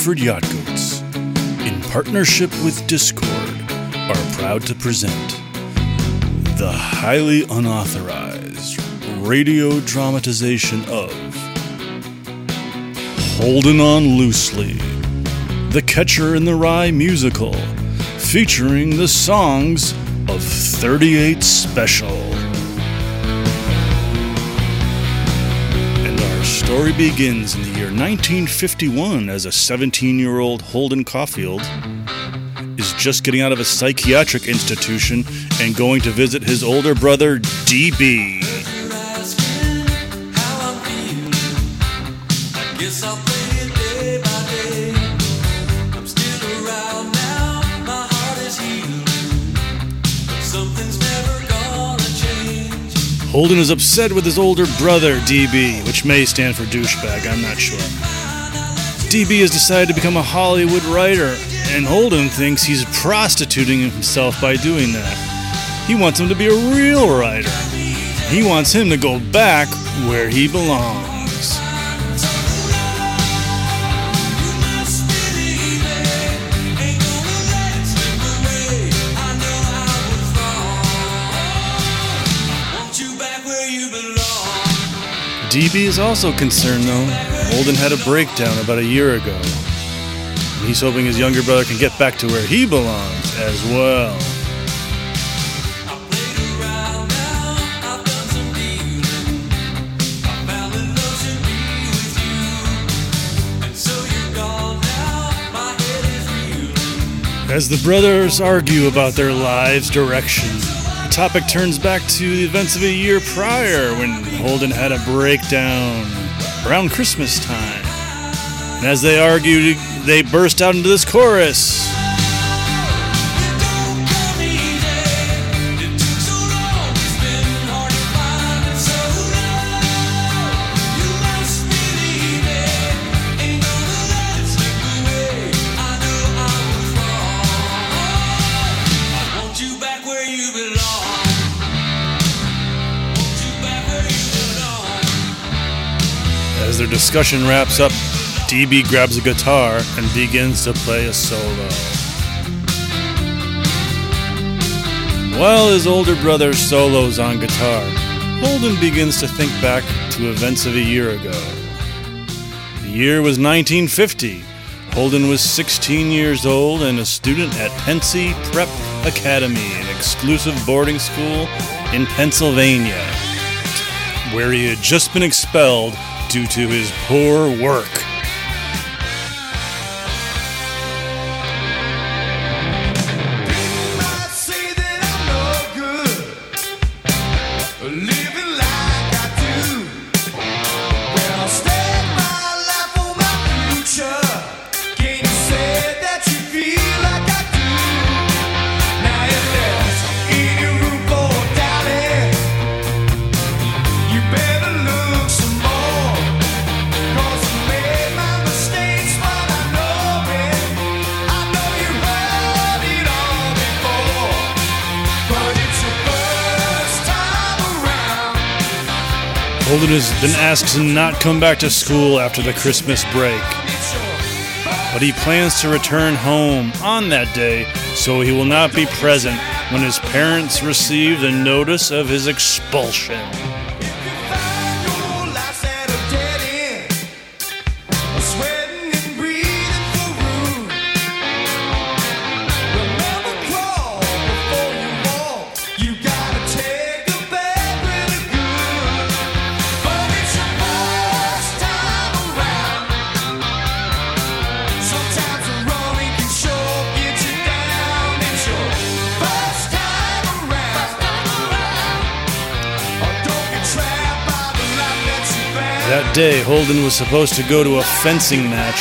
Bedford Yacht Goats, in partnership with Discord, are proud to present the highly unauthorized radio dramatization of Holding On Loosely, the Catcher in the Rye musical, featuring the songs of 38 Special. And our story begins in the year 1951 as a 17 year old Holden Caulfield is just getting out of a psychiatric institution and going to visit his older brother, DB. Holden is upset with his older brother, DB, which may stand for douchebag, I'm not sure. DB has decided to become a Hollywood writer, and Holden thinks he's prostituting himself by doing that. He wants him to be a real writer. He wants him to go back where he belongs. DB is also concerned, though. Holden had a breakdown about a year ago. And he's hoping his younger brother can get back to where he belongs as well. As the brothers argue about their lives' direction, topic turns back to the events of a year prior when Holden had a breakdown around Christmas time. And as they argue, they burst out into this chorus. Discussion wraps up, DB grabs a guitar and begins to play a solo. While his older brother solos on guitar, Holden begins to think back to events of a year ago. The year was 1950. Holden was 16 years old and a student at Pencey Prep Academy, an exclusive boarding school in Pennsylvania, where he had just been expelled due to his poor work. Been asked to not come back to school after the Christmas break, but he plans to return home on that day, so he will not be present when his parents receive the notice of his expulsion. That day, Holden was supposed to go to a fencing match,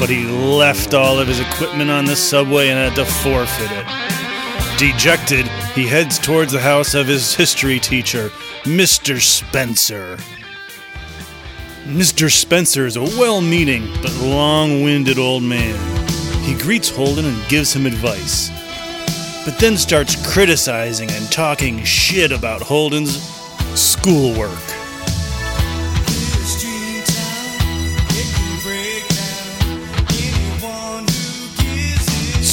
but he left all of his equipment on the subway and had to forfeit it. Dejected, he heads towards the house of his history teacher, Mr. Spencer. Mr. Spencer is a well meaning but long winded old man. He greets Holden and gives him advice, but then starts criticizing and talking shit about Holden's schoolwork.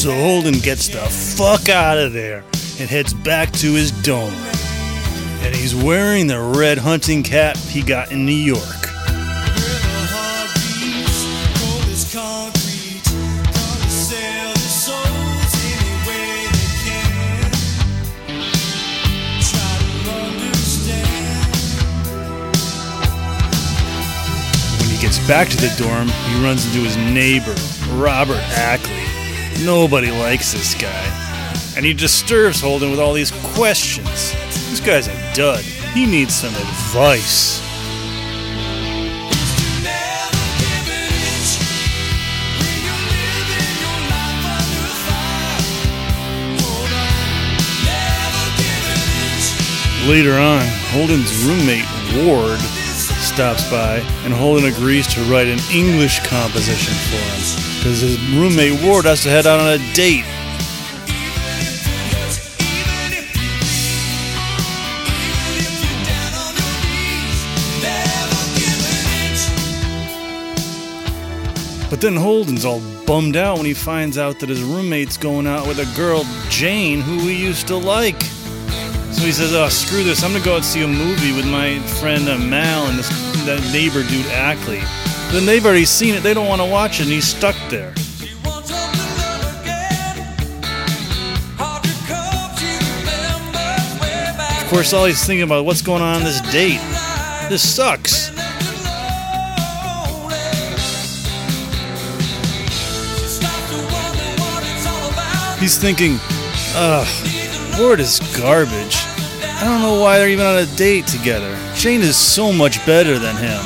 So Holden gets the fuck out of there and heads back to his dome. And he's wearing the red hunting cap he got in New York. When he gets back to the dorm, he runs into his neighbor, Robert Ackley. Nobody likes this guy. And he disturbs Holden with all these questions. This guy's a dud. He needs some advice. Later on, Holden's roommate, Ward, stops by, and Holden agrees to write an English composition for him. Because his roommate, Ward, has to head out on a date. But then Holden's all bummed out when he finds out that his roommate's going out with a girl, Jane, who he used to like. So he says, "Oh, screw this! I'm gonna go out and see a movie with my friend uh, Mal and this that neighbor dude Ackley." Then they've already seen it; they don't want to watch it, and he's stuck there. Of course, all he's thinking about what's going on on this date. This sucks. He's thinking, ugh, Ward is garbage. I don't know why they're even on a date together. Jane is so much better than him.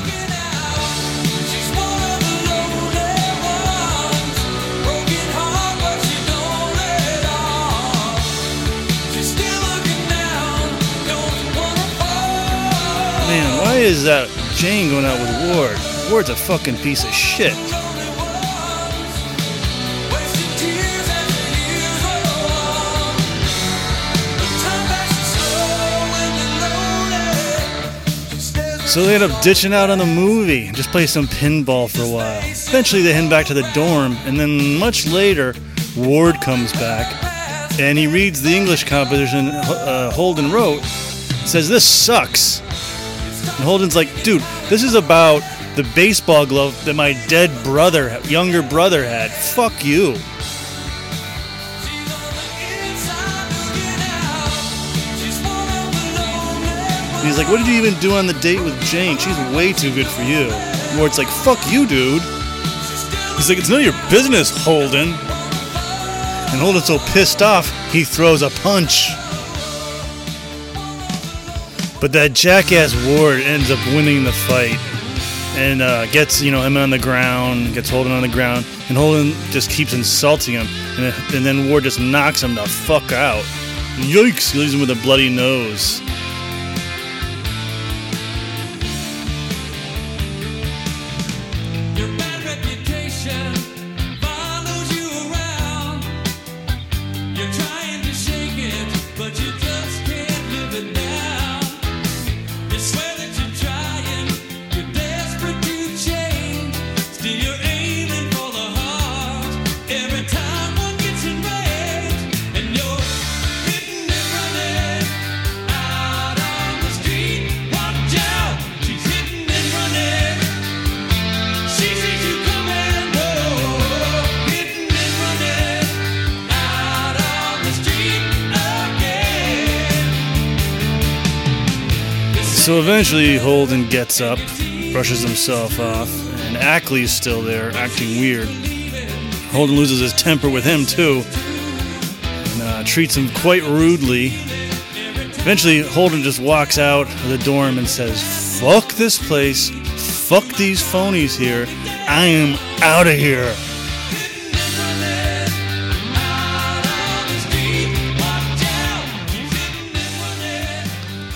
Man, why is that Jane going out with Ward? Ward's a fucking piece of shit. So they end up ditching out on the movie and just play some pinball for a while. Eventually they head back to the dorm, and then much later, Ward comes back and he reads the English composition uh, Holden wrote. Says this sucks. And Holden's like, dude, this is about the baseball glove that my dead brother, younger brother, had. Fuck you. He's like, what did you even do on the date with Jane? She's way too good for you. Ward's like, fuck you, dude. He's like, it's none of your business, Holden. And Holden's so pissed off, he throws a punch. But that jackass Ward ends up winning the fight and uh, gets you know him on the ground, gets Holden on the ground, and Holden just keeps insulting him, and, and then Ward just knocks him the fuck out. Yikes! Leaves him with a bloody nose. So eventually, Holden gets up, brushes himself off, and Ackley's still there, acting weird. Holden loses his temper with him, too, and uh, treats him quite rudely. Eventually, Holden just walks out of the dorm and says, Fuck this place, fuck these phonies here, I am out of here.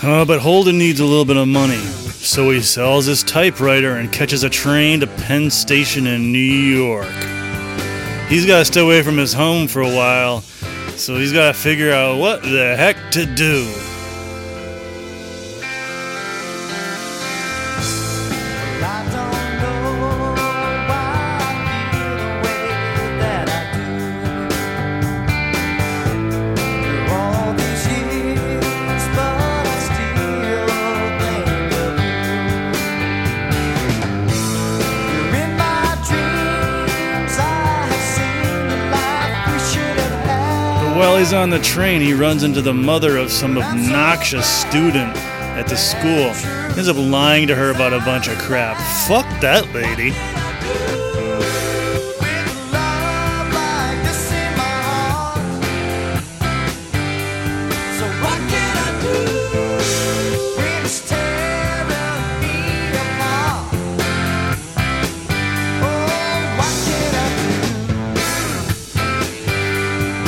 Uh, but Holden needs a little bit of money, so he sells his typewriter and catches a train to Penn Station in New York. He's got to stay away from his home for a while, so he's got to figure out what the heck to do. He's on the train, he runs into the mother of some obnoxious student at the school. He ends up lying to her about a bunch of crap. Fuck that lady.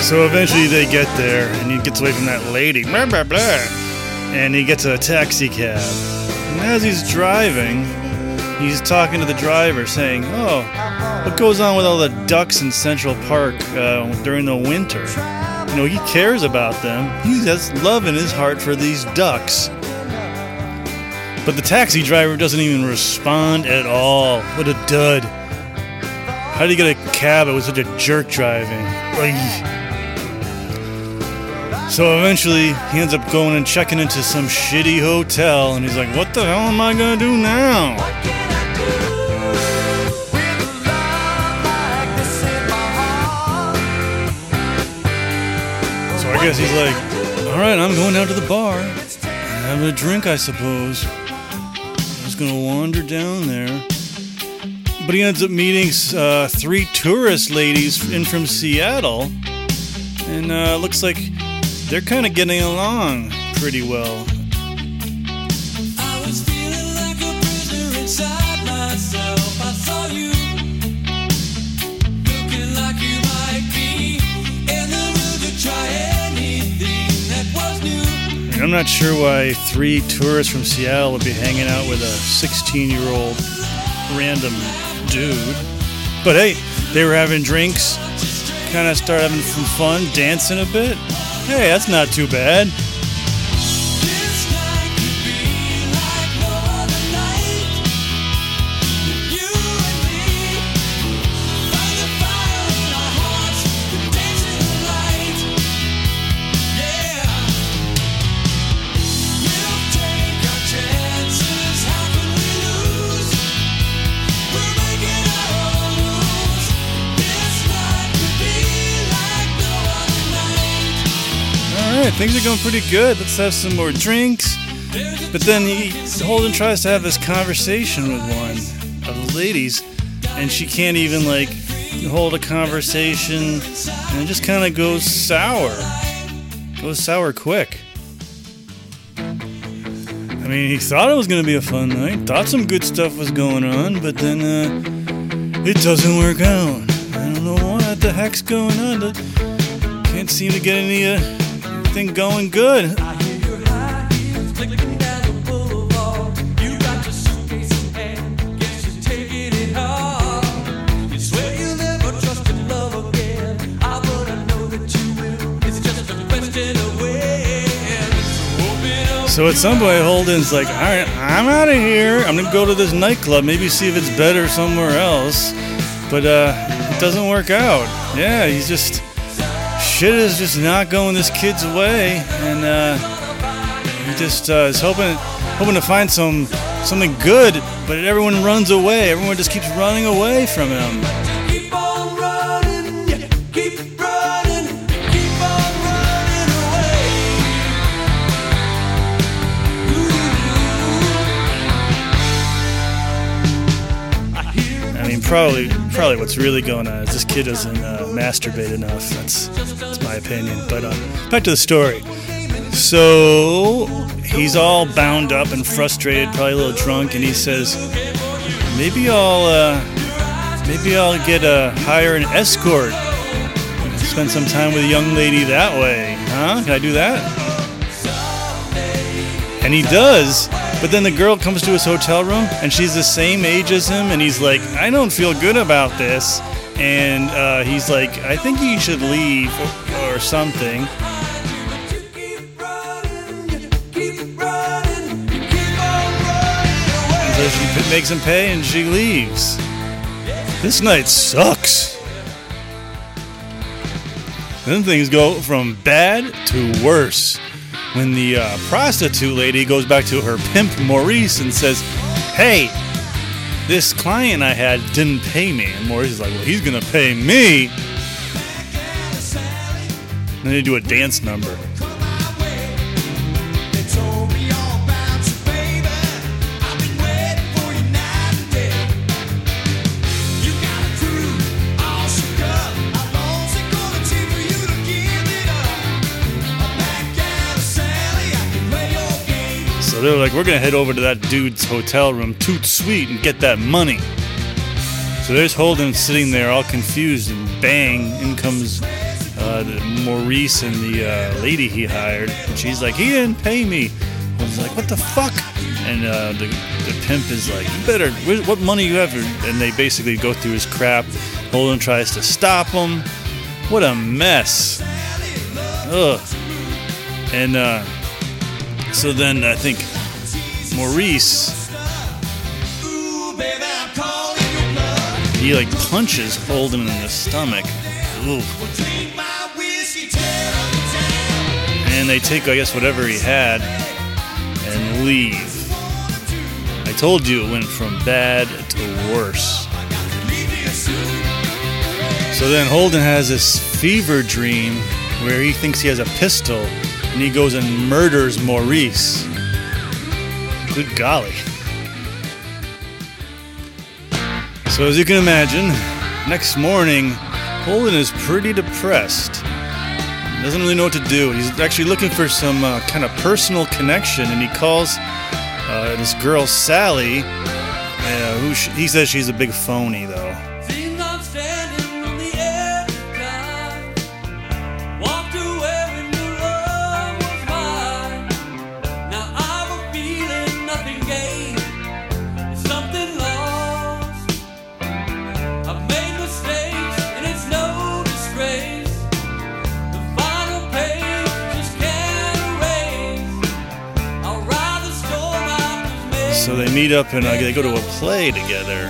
So eventually they get there, and he gets away from that lady. Blah, blah, blah. And he gets a taxi cab. And as he's driving, he's talking to the driver, saying, Oh, what goes on with all the ducks in Central Park uh, during the winter? You know, he cares about them. He has love in his heart for these ducks. But the taxi driver doesn't even respond at all. What a dud. How do you get a cab It was such a jerk driving? So eventually, he ends up going and checking into some shitty hotel, and he's like, "What the hell am I gonna do now?" What can I do with love like this in my heart? So I guess he's like, "All right, I'm going down to the bar, have a drink, I suppose." Just gonna wander down there, but he ends up meeting uh, three tourist ladies in from Seattle, and uh, looks like they're kind of getting along pretty well. I was feeling like a prisoner inside myself. I saw you looking like you might be in the mood to try anything that was new. And I'm not sure why three tourists from Seattle would be hanging out with a 16 year old random dude. But hey, they were having drinks, kind of started having some fun, dancing a bit. Hey, that's not too bad. Things are going pretty good. Let's have some more drinks. But then he, Holden tries to have this conversation with one of the ladies, and she can't even like hold a conversation, and it just kind of goes sour. Goes sour quick. I mean, he thought it was going to be a fun night, thought some good stuff was going on, but then uh, it doesn't work out. I don't know what the heck's going on. Can't seem to get any uh, anything going good. So at some point, Holden's like, all right, I'm out of here. I'm gonna go to this nightclub, maybe see if it's better somewhere else. But uh, it doesn't work out. Yeah, he's just shit is just not going this kid's way, and uh, he just uh, is hoping hoping to find some something good. But everyone runs away. Everyone just keeps running away from him. Running, yeah, running, keep on running away. I mean, probably probably what's really going on is this kid doesn't uh, masturbate enough. That's my opinion. But uh, back to the story. So he's all bound up and frustrated, probably a little drunk, and he says, "Maybe I'll uh, maybe I'll get a hire an escort, spend some time with a young lady that way, huh? Can I do that?" And he does. But then the girl comes to his hotel room and she's the same age as him. And he's like, I don't feel good about this. And uh, he's like, I think you should leave or, something. So she makes him pay and she leaves. This night sucks. Then things go from bad to worse. When the uh, prostitute lady goes back to her pimp Maurice and says, Hey, this client I had didn't pay me. And Maurice is like, Well, he's going to pay me. And they do a dance number. So they're like, we're gonna head over to that dude's hotel room, Toot Sweet, and get that money. So there's Holden sitting there all confused, and bang, in comes uh, Maurice and the uh, lady he hired. And she's like, he didn't pay me. Holden's like, what the fuck? And uh, the, the pimp is like, you better, what money you have? And they basically go through his crap. Holden tries to stop him. What a mess. Ugh. And uh, so then I think Maurice, he like punches Holden in the stomach. Ooh. And they take, I guess, whatever he had and leave. I told you it went from bad to worse. So then Holden has this fever dream where he thinks he has a pistol and he goes and murders Maurice. Good golly. So, as you can imagine, next morning, Holden is pretty depressed. Doesn't really know what to do. He's actually looking for some uh, kind of personal connection, and he calls uh, this girl Sally, uh, who sh- he says she's a big phony, though. Up and uh, they go to a play together.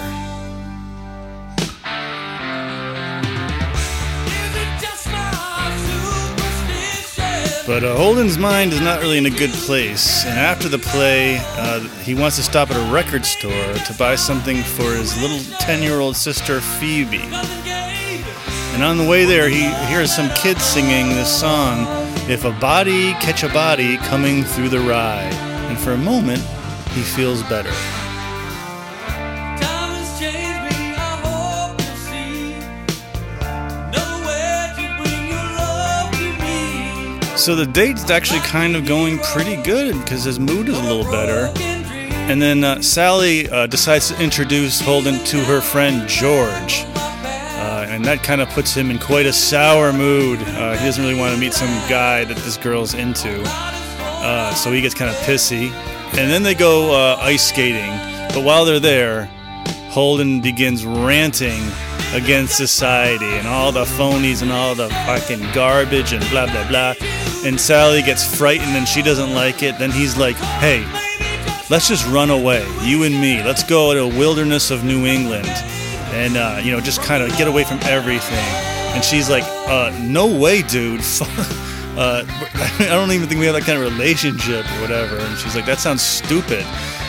But uh, Holden's mind is not really in a good place. And after the play, uh, he wants to stop at a record store to buy something for his little 10 year old sister Phoebe. And on the way there, he hears some kids singing this song If a Body Catch a Body Coming Through the Rye. And for a moment, he feels better. So the date's actually kind of going pretty good because his mood is a little better. And then uh, Sally uh, decides to introduce Holden to her friend George. Uh, and that kind of puts him in quite a sour mood. Uh, he doesn't really want to meet some guy that this girl's into. Uh, so he gets kind of pissy. And then they go uh, ice skating. But while they're there, Holden begins ranting against society and all the phonies and all the fucking garbage and blah, blah, blah. And Sally gets frightened and she doesn't like it. Then he's like, hey, let's just run away, you and me. Let's go to a wilderness of New England, and uh, you know, just kind of get away from everything. And she's like, uh, "No way, dude. uh, I don't even think we have that kind of relationship or whatever." And she's like, "That sounds stupid."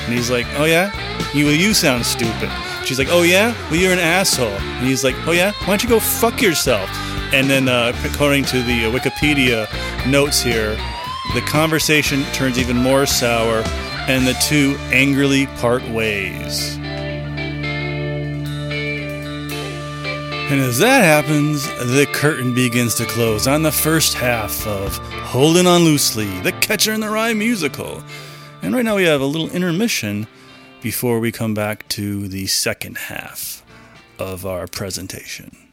And he's like, "Oh yeah, you you sound stupid." She's like, "Oh yeah, well you're an asshole." And he's like, "Oh yeah, why don't you go fuck yourself?" And then, uh, according to the Wikipedia notes here, the conversation turns even more sour, and the two angrily part ways. And as that happens, the curtain begins to close on the first half of Holding On Loosely, the Catcher in the Rye musical. And right now we have a little intermission before we come back to the second half of our presentation.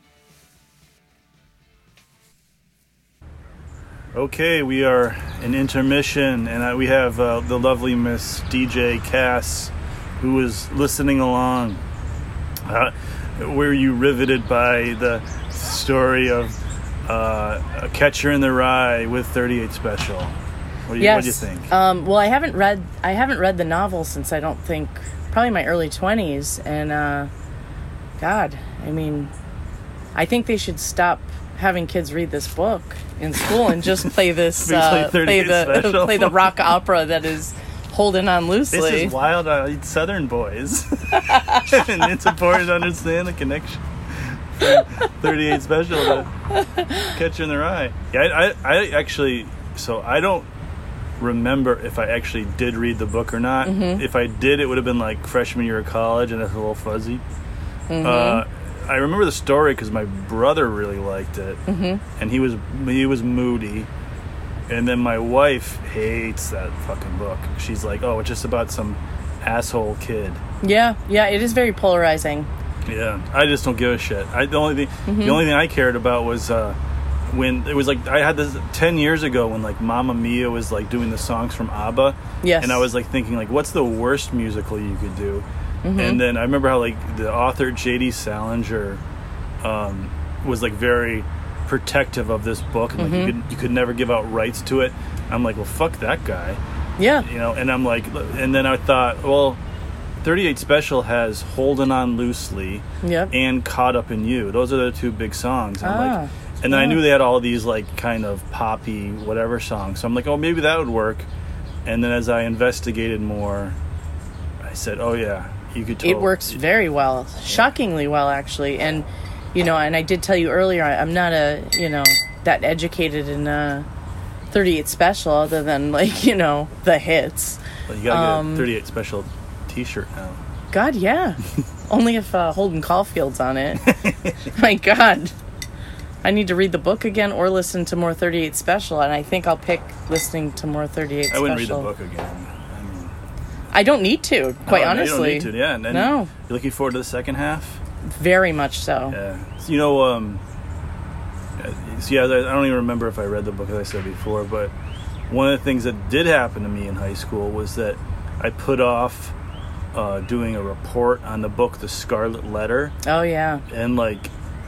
Okay, we are in intermission, and we have uh, the lovely Miss DJ Cass, who is listening along. Uh, were you riveted by the story of uh, a catcher in the rye with 38 special? What do you, yes. what do you think? Um, well, I haven't read I haven't read the novel since I don't think probably my early twenties, and uh, God, I mean, I think they should stop having kids read this book in school and just play this uh, play the play the rock opera that is holding on loosely. this is Wild Eyed Southern Boys, and it's important to understand the connection. 38 special to catch you in the rye. Yeah, I, I, I actually, so I don't remember if I actually did read the book or not. If I did, it would have been like freshman year of college, and it's a little fuzzy. Uh, I remember the story because my brother really liked it, and he was he was moody. And then my wife hates that fucking book. She's like, "Oh, it's just about some asshole kid." Yeah, yeah, it is very polarizing. Yeah, I just don't give a shit. I the only thing Mm-hmm. the only thing I cared about was uh, when it was like I had this ten years ago when like Mamma Mia was like doing the songs from ABBA. Yes. and I was like thinking like, what's the worst musical you could do? Mm-hmm. And then I remember how like the author J.D. Salinger um, was like very protective of this book, and like Mm-hmm. you could you could never give out rights to it. I'm like, well, fuck that guy Yeah, you know and i'm like and then i thought well 38 special has holding on loosely Yep. and caught up in you those are the two big songs I'm Ah, like and then i knew they had all these like kind of poppy whatever songs so i'm like oh maybe that would work and then as i investigated more i said oh yeah you could totally, it works very well, shockingly well, actually. And you know, and I did tell you earlier, I- I'm not a you know that educated in uh, 38 special, other than like you know the hits. Well, you gotta um, get a 38 special t-shirt now God, yeah. Only if uh, Holden Caulfield's on it. My God. I need to read the book again or listen to more 38 special, and I think I'll pick listening to more 38 i special. wouldn't read the book again I I don't need to, quite no, honestly. need to yeah and then No. you're looking forward to the second half Very much so. Yeah. So, you know, um, uh, so yeah, I I don't even remember if I read the book, as I said before, but one of the things that did happen to me in high school was that I put off uh, doing a report on the book, The Scarlet Letter, Oh, yeah. and like,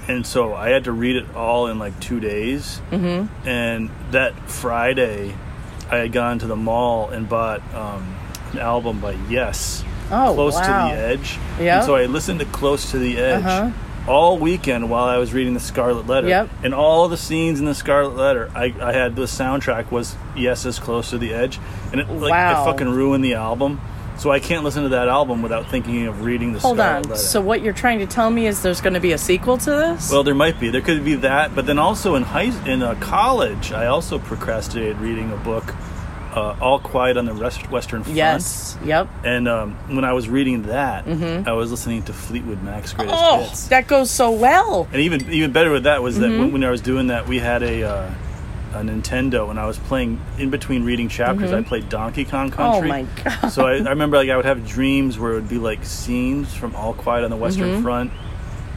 and so I had to read it all in like two days. Mm-hmm. And that Friday, I had gone to the mall and bought um, an album by Yes Oh, close wow. to the edge. Yeah. So I listened to Close to the Edge Uh-huh. all weekend while I was reading the Scarlet Letter. Yep. And all the scenes in the Scarlet Letter, I, I had the soundtrack was Yes is Close to the Edge, and it like Wow. it fucking ruined the album. So I can't listen to that album without thinking of reading the Hold Scarlet on. Letter. So, what you're trying to tell me is there's going to be a sequel to this? well, there might be. There could be that, but then also in high in uh, college, I also procrastinated reading a book, uh, All Quiet on the Rest- Western Front. yes. Yep. And um, when I was reading that, I was listening to Fleetwood Mac's greatest Oh, hits. that goes so well. And even even better with that was that Mm-hmm. when, when I was doing that, we had a uh, a Nintendo, and I was playing in between reading chapters. I played Donkey Kong Country. Mm-hmm. Oh, my God. So I, I remember like I would have dreams where it would be like scenes from All Quiet on the Western Mm-hmm. Front,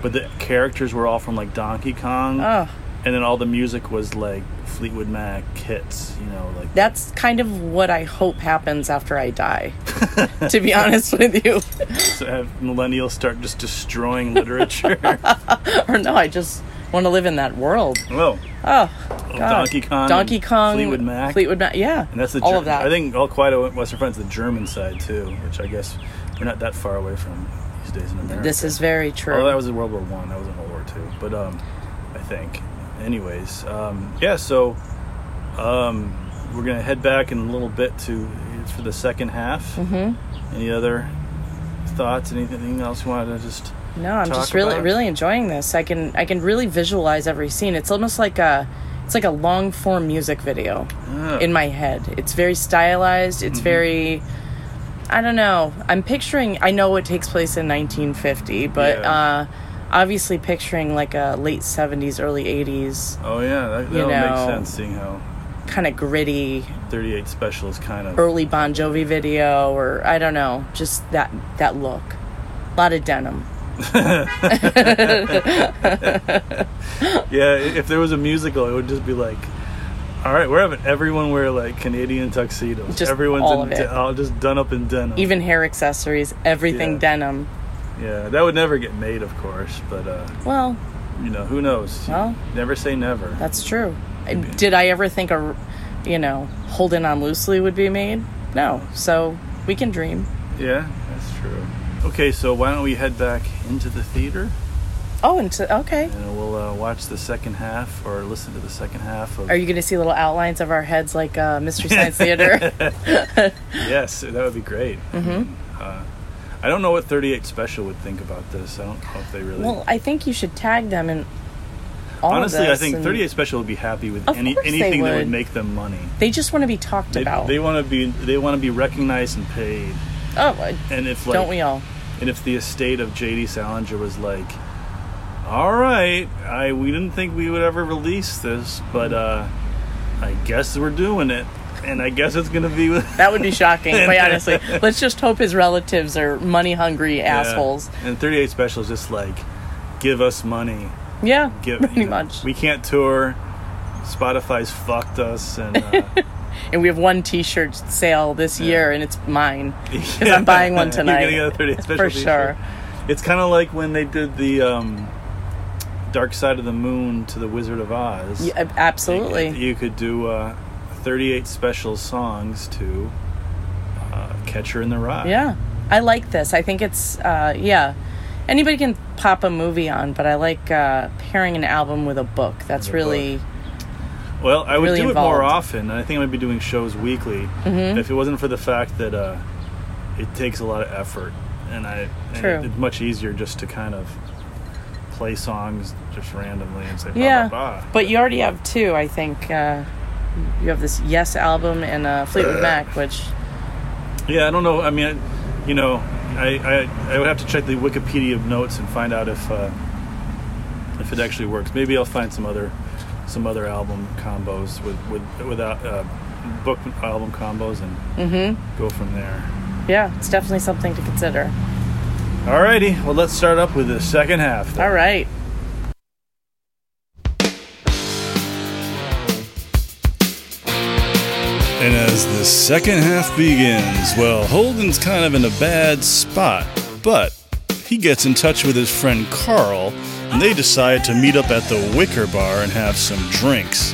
but the characters were all from like Donkey Kong, Oh, and then all the music was like Fleetwood Mac hits. You know, like that's kind of what I hope happens after I die. to be honest with you. to have millennials start just destroying literature. or no, I just want to live in that world. Whoa, Oh, God. Donkey Kong, Donkey Kong, Fleetwood Mac. Fleetwood Mac, yeah. And that's the all Ger- of that. I think All Quiet on Western Front's the German side too, which I guess we're not that far away from these days in America. this is very true. Oh, that was in World War One. That was in World War Two. But um, I think. Anyways, um, yeah. So um, we're gonna head back in a little bit to for the second half. Mm-hmm. Any other thoughts? Anything else you wanted to just? No, I'm just really about? really enjoying this. I can I can really visualize every scene. It's almost like a it's like a long form music video Ah. in my head. It's very stylized. Mm-hmm. It's very I don't know. I'm picturing I know it takes place in 1950, but Yeah. uh obviously picturing like a late 70s early 80s Oh yeah, that, make know. sense. Seeing how kind of gritty 38 Special is kind of early Bon Jovi video or I don't know, just that that look. A lot of denim. Yeah, if there was a musical, it would just be like, all right, we're having everyone wear like Canadian tuxedos. Just Everyone's all in of it. all just done up in denim. Even hair accessories, everything Yeah. denim. Yeah, that would never get made, of course, but uh, Well, you know, who knows? Well. never say never. That's true. Did I ever think a, you know, holding on loosely would be made? No. So we can dream. Yeah, that's true. Okay, so why don't we head back into the theater Oh, and to, okay. and we'll uh, watch the second half or listen to the second half of. Are you going to see little outlines of our heads like uh, Mystery Science Theater? Yes, that would be great. Mm-hmm. Uh, I don't know what 38 Special would think about this. I don't know if they really. Well, I think you should tag them and. Honestly, I think 38 Special would be happy with Of any course they anything that would would. make them money. They just want to be talked They, about. they want to be they want to be recognized and paid. oh, uh, And if like don't we all? and if the estate of J.D. Salinger was like, "All right, I we didn't think we would ever release this, but uh, I guess we're doing it, and I guess it's gonna be with." That would be shocking, quite honestly. Let's just hope his relatives are money hungry Yeah. assholes. And 38 Special is just like, give us money. Yeah, Give pretty you know, much. We can't tour. Spotify's fucked us, and uh, and we have one T-shirt sale this year, and it's mine. because I'm buying one tonight. You're gonna get a 38 Special For t-shirt. sure. It's kind of like when they did the um, Dark Side of the Moon to the Wizard of Oz. Yeah, absolutely. You could do uh, 38 special songs to uh, Catcher in the Rye. Yeah, I like this. I think it's uh, yeah. Anybody can pop a movie on, but I like uh, pairing an album with a book. That's a really Well, I would Really do it more often. I think I would be doing shows weekly Mm-hmm. if it wasn't for the fact that uh, it takes a lot of effort, and I and True. it- it's much easier just to kind of play songs just randomly and say, bah, yeah. bah, bah. But you already have two, I think. Uh, you have this Yes album and uh, Fleetwood Mac, which Yeah, I don't know. I mean, I, you know, I, I I would have to check the Wikipedia notes and find out if uh, if it actually works. Maybe I'll find some other some other album combos with with without uh, book album combos and Mm-hmm. go from there. yeah, it's definitely something to consider. Alrighty, well let's start up with the second half. then. All right. And as the second half begins, well, Holden's kind of in a bad spot, but he gets in touch with his friend Carl, and they decide to meet up at the Wicker Bar and have some drinks.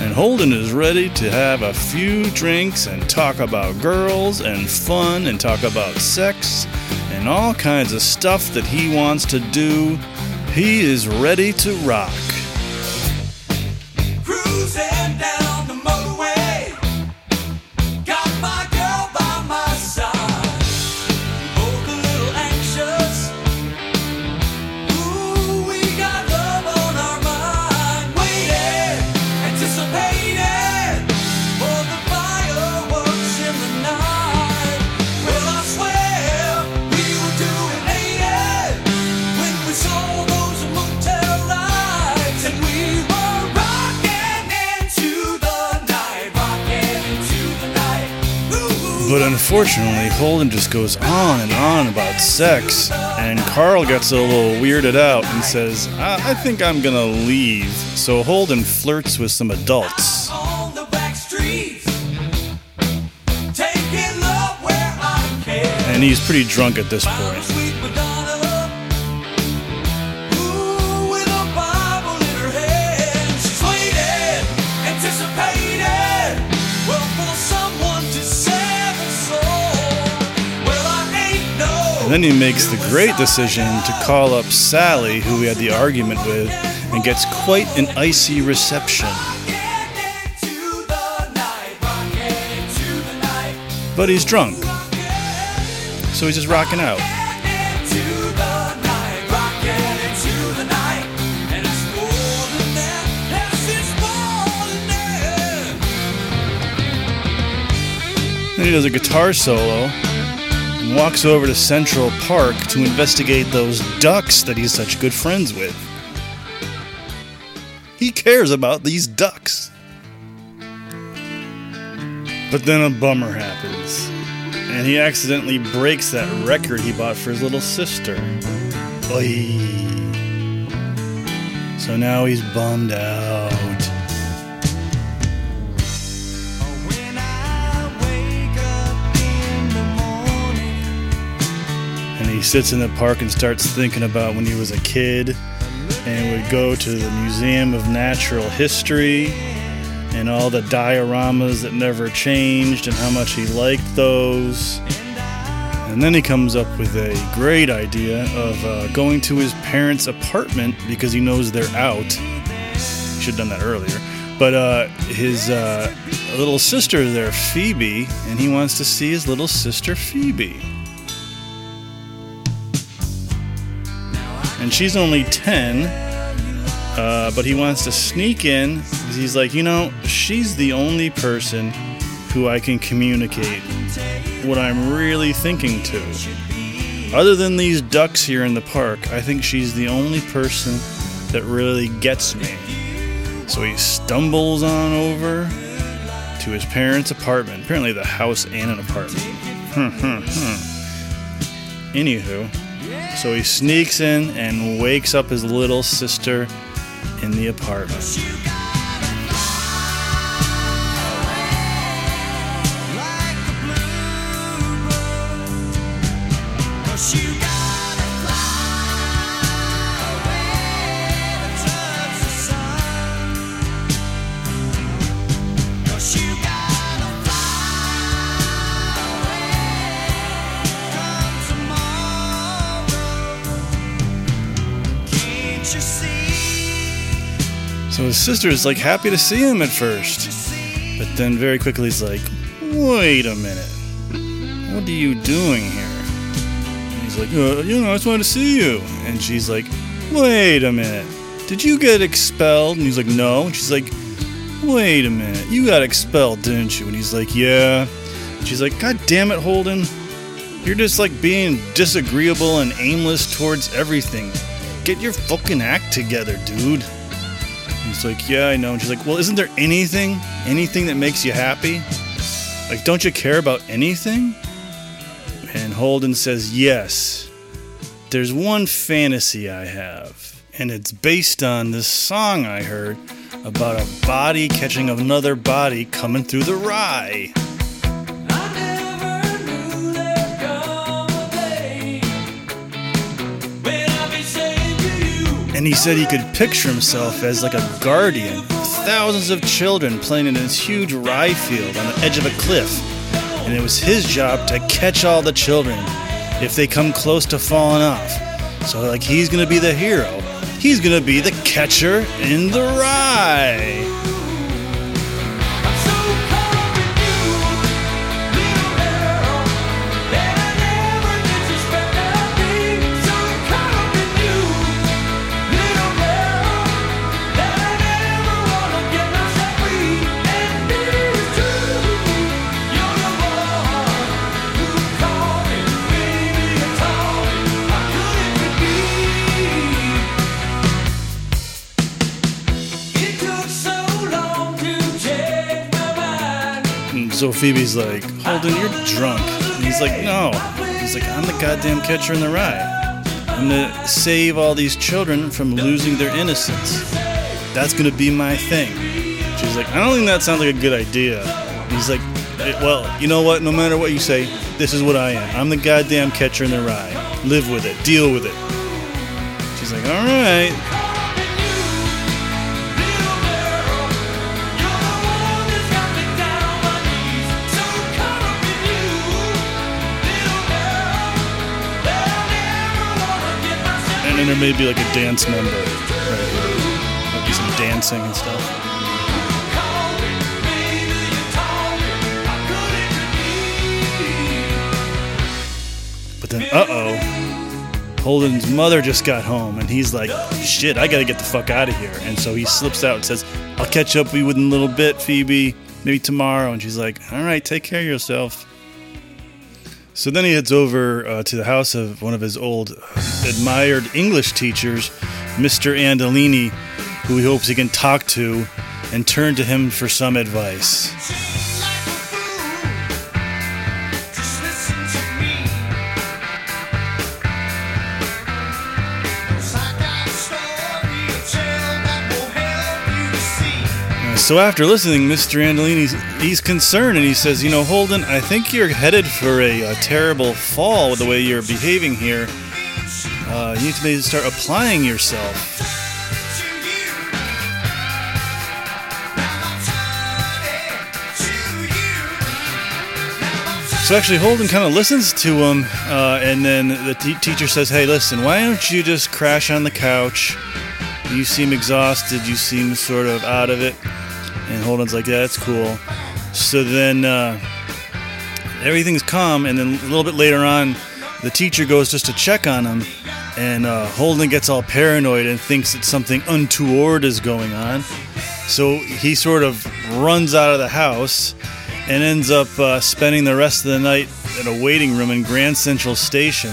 And Holden is ready to have a few drinks and talk about girls and fun and talk about sex and all kinds of stuff that he wants to do. He is ready to rock. Unfortunately, Holden just goes on and on about sex, and Carl gets a little weirded out and says, I, I think I'm gonna leave. So Holden flirts with some adults. on the back streets, taking love where I can. And he's pretty drunk at this point. And then he makes the great decision to call up Sally, who he had the argument with, and gets quite an icy reception. But he's drunk, so he's just rocking out. Then he does a guitar solo walks over to Central Park to investigate those ducks that he's such good friends with. He cares about these ducks. But then a bummer happens, and he accidentally breaks that record he bought for his little sister. Oy. So now he's bummed out. Sits in the park and starts thinking about when he was a kid and would go to the Museum of Natural History and all the dioramas that never changed and how much he liked those. And then he comes up with a great idea of uh, going to his parents' apartment because he knows they're out. Should have done that earlier. But uh, his uh, little sister there, Phoebe, and he wants to see his little sister, Phoebe. And she's only 10. Uh, but he wants to sneak in because he's like, you know, she's the only person who I can communicate what I'm really thinking to. Other than these ducks here in the park, I think she's the only person that really gets me. So he stumbles on over to his parents' apartment. Apparently, the house and an apartment. Anywho, so he sneaks in and wakes up his little sister in the apartment. Sister is like happy to see him at first, but then very quickly he's like, "Wait a minute, what are you doing here?" And he's like, uh, "You know, I just wanted to see you." And she's like, "Wait a minute, did you get expelled?" And he's like, "No." And she's like, "Wait a minute, you got expelled, didn't you?" And he's like, "Yeah." And she's like, "God damn it, Holden, you're just like being disagreeable and aimless towards everything. Get your fucking act together, dude." He's like, Yeah, I know. And she's like, Well, isn't there anything, anything that makes you happy? Like, don't you care about anything? And Holden says, Yes. There's one fantasy I have, and it's based on this song I heard about a body catching another body coming through the rye. And he said he could picture himself as like a guardian thousands of children playing in this huge rye field on the edge of a cliff. And it was his job to catch all the children if they come close to falling off. So, like, he's gonna be the hero. He's gonna be the catcher in the rye. So Phoebe's like, Holden, you're drunk. And he's like, No. He's like, I'm the goddamn catcher in the rye. I'm gonna save all these children from losing their innocence. That's gonna be my thing. She's like, I don't think that sounds like a good idea. He's like, "Eh, Well, you know what? No matter what you say, this is what I am. I'm the goddamn catcher in the rye. Live with it. Deal with it. She's like, All right. And there may be like a dance number right. Might some dancing and stuff. But then, uh oh, Holden's mother just got home, and he's like, shit, I gotta get the fuck out of here. And so he slips out and says, I'll catch up with you in a little bit, Phoebe, maybe tomorrow. And she's like, all right, take care of yourself. So then he heads over uh, to the house of one of his old admired English teachers, Mr. Antolini, who he hopes he can talk to and turn to him for some advice. So after listening, Mr. Antolini, he's concerned and he says, "You know, Holden, I think you're headed for a, a terrible fall with the way you're behaving here. Uh, you need to maybe start applying yourself." So actually, Holden kind of listens to him, uh, and then the te- teacher says, "Hey, listen, why don't you just crash on the couch? You seem exhausted. You seem sort of out of it." And Holden's like, "Yeah, that's cool." So then uh, everything's calm, and then a little bit later on, the teacher goes just to check on him, and uh, Holden gets all paranoid and thinks that something untoward is going on. So he sort of runs out of the house and ends up uh, spending the rest of the night in a waiting room in Grand Central Station,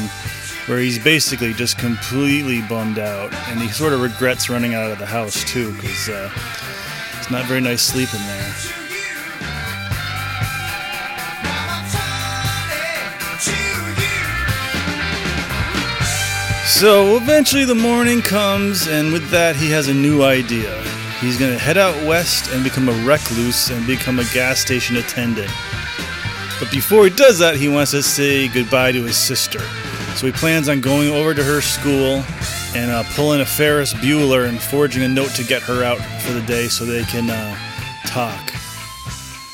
where he's basically just completely bummed out, and he sort of regrets running out of the house too, because uh, it's not very nice sleeping there. So eventually the morning comes, and with that, he has a new idea. He's going to head out west and become a recluse and become a gas station attendant. But before he does that, he wants to say goodbye to his sister. So he plans on going over to her school and uh, pulling a Ferris Bueller and forging a note to get her out for the day so they can uh, talk.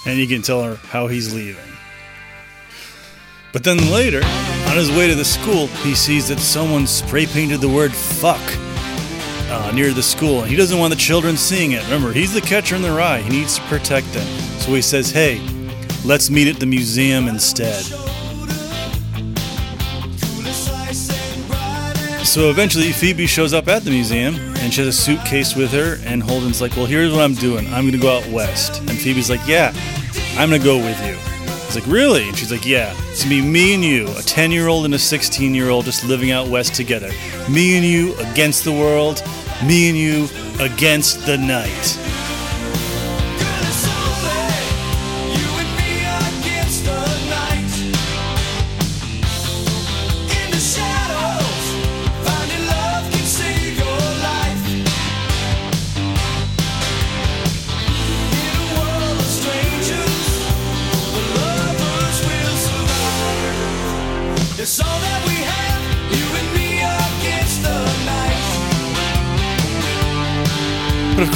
And he can tell her how he's leaving. But then later, on his way to the school, he sees that someone spray painted the word fuck uh, near the school. And he doesn't want the children seeing it. Remember, he's the catcher in the rye. He needs to protect them. So he says, hey, let's meet at the museum instead. So eventually, Phoebe shows up at the museum and she has a suitcase with her. And Holden's like, Well, here's what I'm doing. I'm going to go out west. And Phoebe's like, Yeah, I'm going to go with you. He's like, Really? And she's like, Yeah, it's going to be me and you, a 10 year old and a 16 year old just living out west together. Me and you against the world, me and you against the night.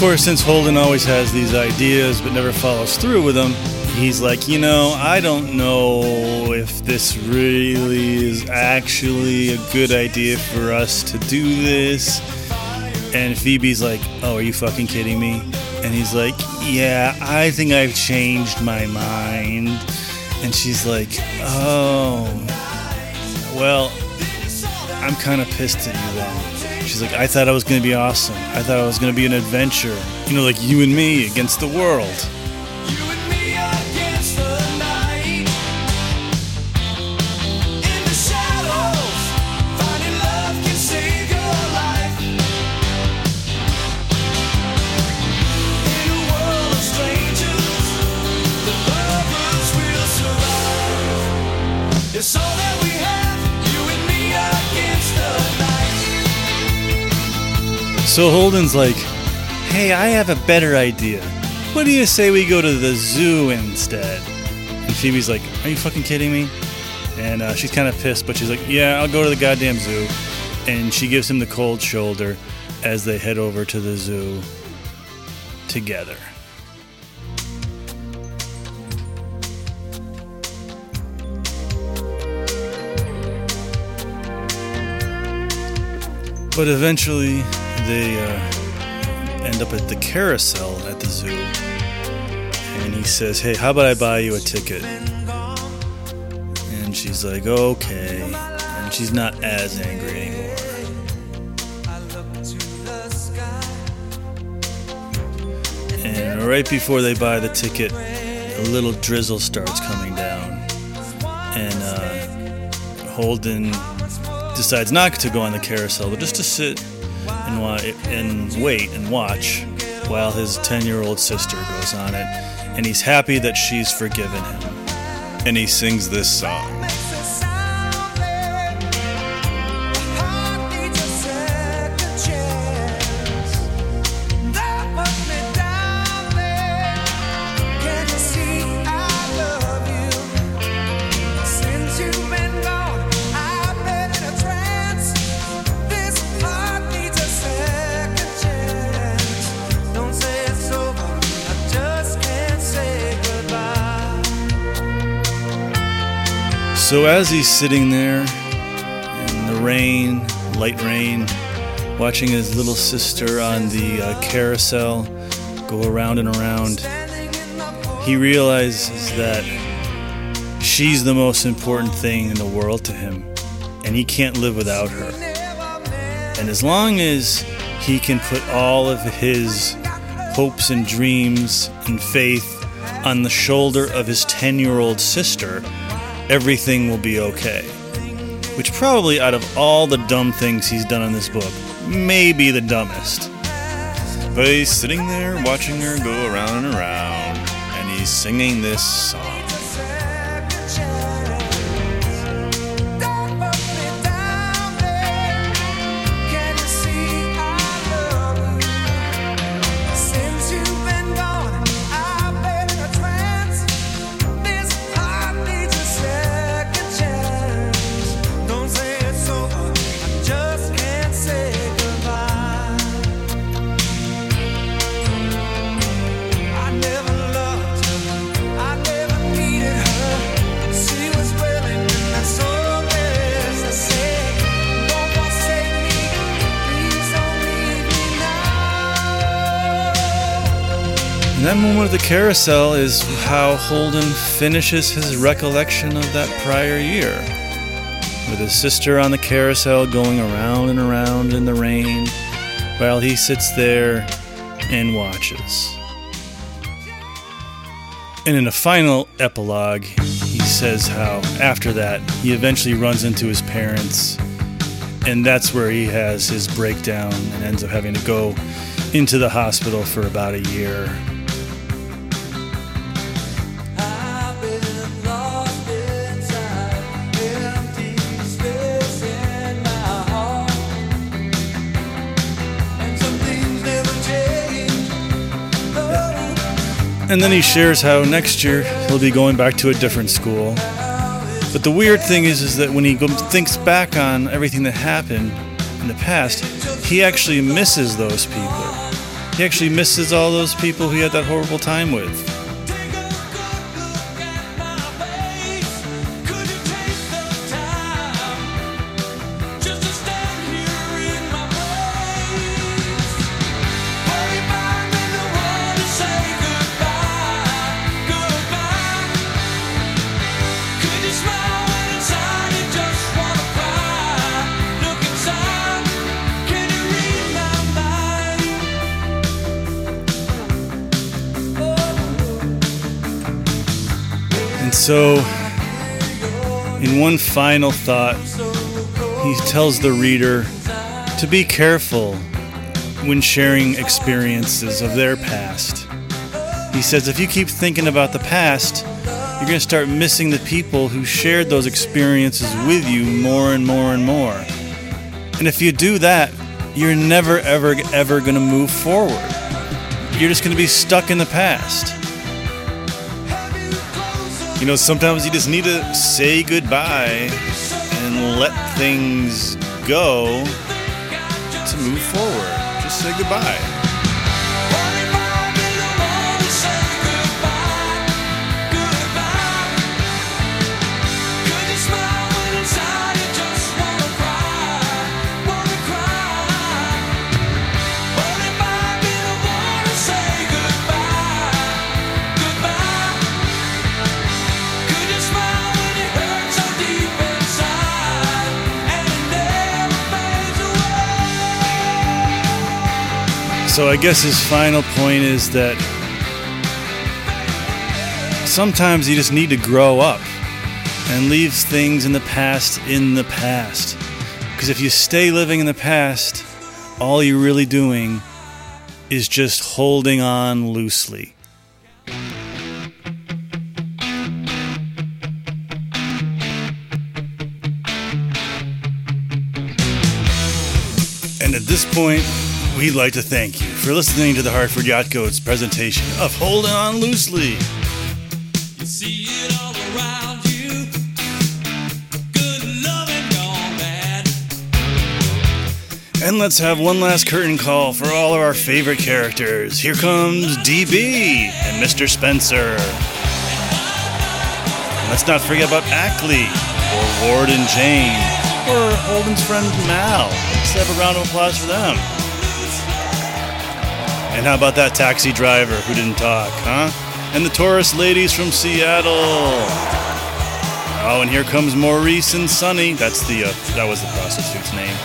Course, since Holden always has these ideas but never follows through with them, he's like, you know, I don't know if this really is actually a good idea for us to do this. And Phoebe's like, oh, are you fucking kidding me? And he's like, yeah, I think I've changed my mind. And she's like, oh, well, I'm kind of pissed at you then. She's like, I thought I was going to be awesome. I thought I was going to be an adventure. You know, like you and me against the world. So Holden's like, hey, I have a better idea. What do you say we go to the zoo instead? And Phoebe's like, are you fucking kidding me? And uh, she's kind of pissed, but she's like, yeah, I'll go to the goddamn zoo. And she gives him the cold shoulder as they head over to the zoo together. But eventually, they uh, end up at the carousel at the zoo. And he says, Hey, how about I buy you a ticket? And she's like, Okay. And she's not as angry anymore. And right before they buy the ticket, a little drizzle starts coming down. And uh, Holden decides not to go on the carousel, but just to sit and, wa- and wait and watch while his 10 year old sister goes on it. And he's happy that she's forgiven him. And he sings this song. So as he's sitting there in the rain, light rain, watching his little sister on the uh, carousel go around and around, he realizes that she's the most important thing in the world to him, and he can't live without her. And as long as he can put all of his hopes and dreams and faith on the shoulder of his 10 year old sister, everything will be okay. Which, probably out of all the dumb things he's done in this book, may be the dumbest. But he's sitting there watching her go around and around, and he's singing this song. That moment of the carousel is how Holden finishes his recollection of that prior year. With his sister on the carousel going around and around in the rain while he sits there and watches. And in a final epilogue, he says how after that he eventually runs into his parents, and that's where he has his breakdown and ends up having to go into the hospital for about a year. And then he shares how next year he'll be going back to a different school. But the weird thing is, is that when he thinks back on everything that happened in the past, he actually misses those people. He actually misses all those people he had that horrible time with. So, in one final thought, he tells the reader to be careful when sharing experiences of their past. He says if you keep thinking about the past, you're going to start missing the people who shared those experiences with you more and more and more. And if you do that, you're never, ever, ever going to move forward. You're just going to be stuck in the past. You know, sometimes you just need to say goodbye and let things go to move forward. Just say goodbye. So I guess his final point is that sometimes you just need to grow up and leave things in the past in the past. Because if you stay living in the past, all you're really doing is just holding on loosely. And at this point, we'd like to thank you for listening to the Hartford Yacht Codes presentation of Holding On Loosely. You see it all around you. Good loving gone bad. And let's have one last curtain call for all of our favorite characters. Here comes DB and Mr. Spencer. Let's not forget about Ackley, or Ward and Jane, or Holden's friend Mal. Let's have a round of applause for them. And how about that taxi driver who didn't talk, huh? And the tourist ladies from Seattle. Oh, and here comes Maurice and Sunny. That's the uh, that was the prostitute's name.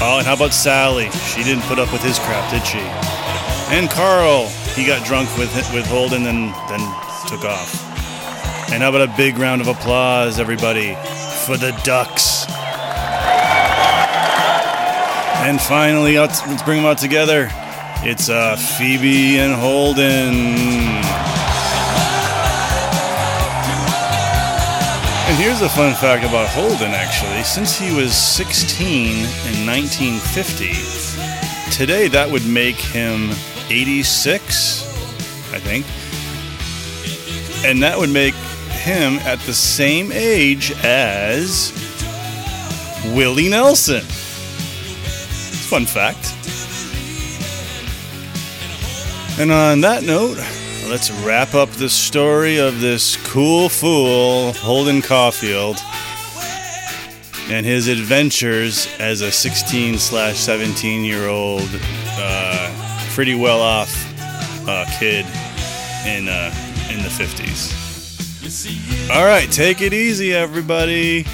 Oh, and how about Sally? She didn't put up with his crap, did she? And Carl, he got drunk with with Holden and then took off. And how about a big round of applause, everybody, for the Ducks? And finally, let's, bring them out together. It's uh, Phoebe and Holden. And here's a fun fact about Holden, actually. Since he was 16 in 1950, today that would make him 86, I think. And that would make him at the same age as Willie Nelson. Fun fact. And on that note, let's wrap up the story of this cool fool, Holden Caulfield, and his adventures as a 16 slash 17 year old, uh, pretty well off uh, kid in, uh, in the 50s. All right, take it easy, everybody.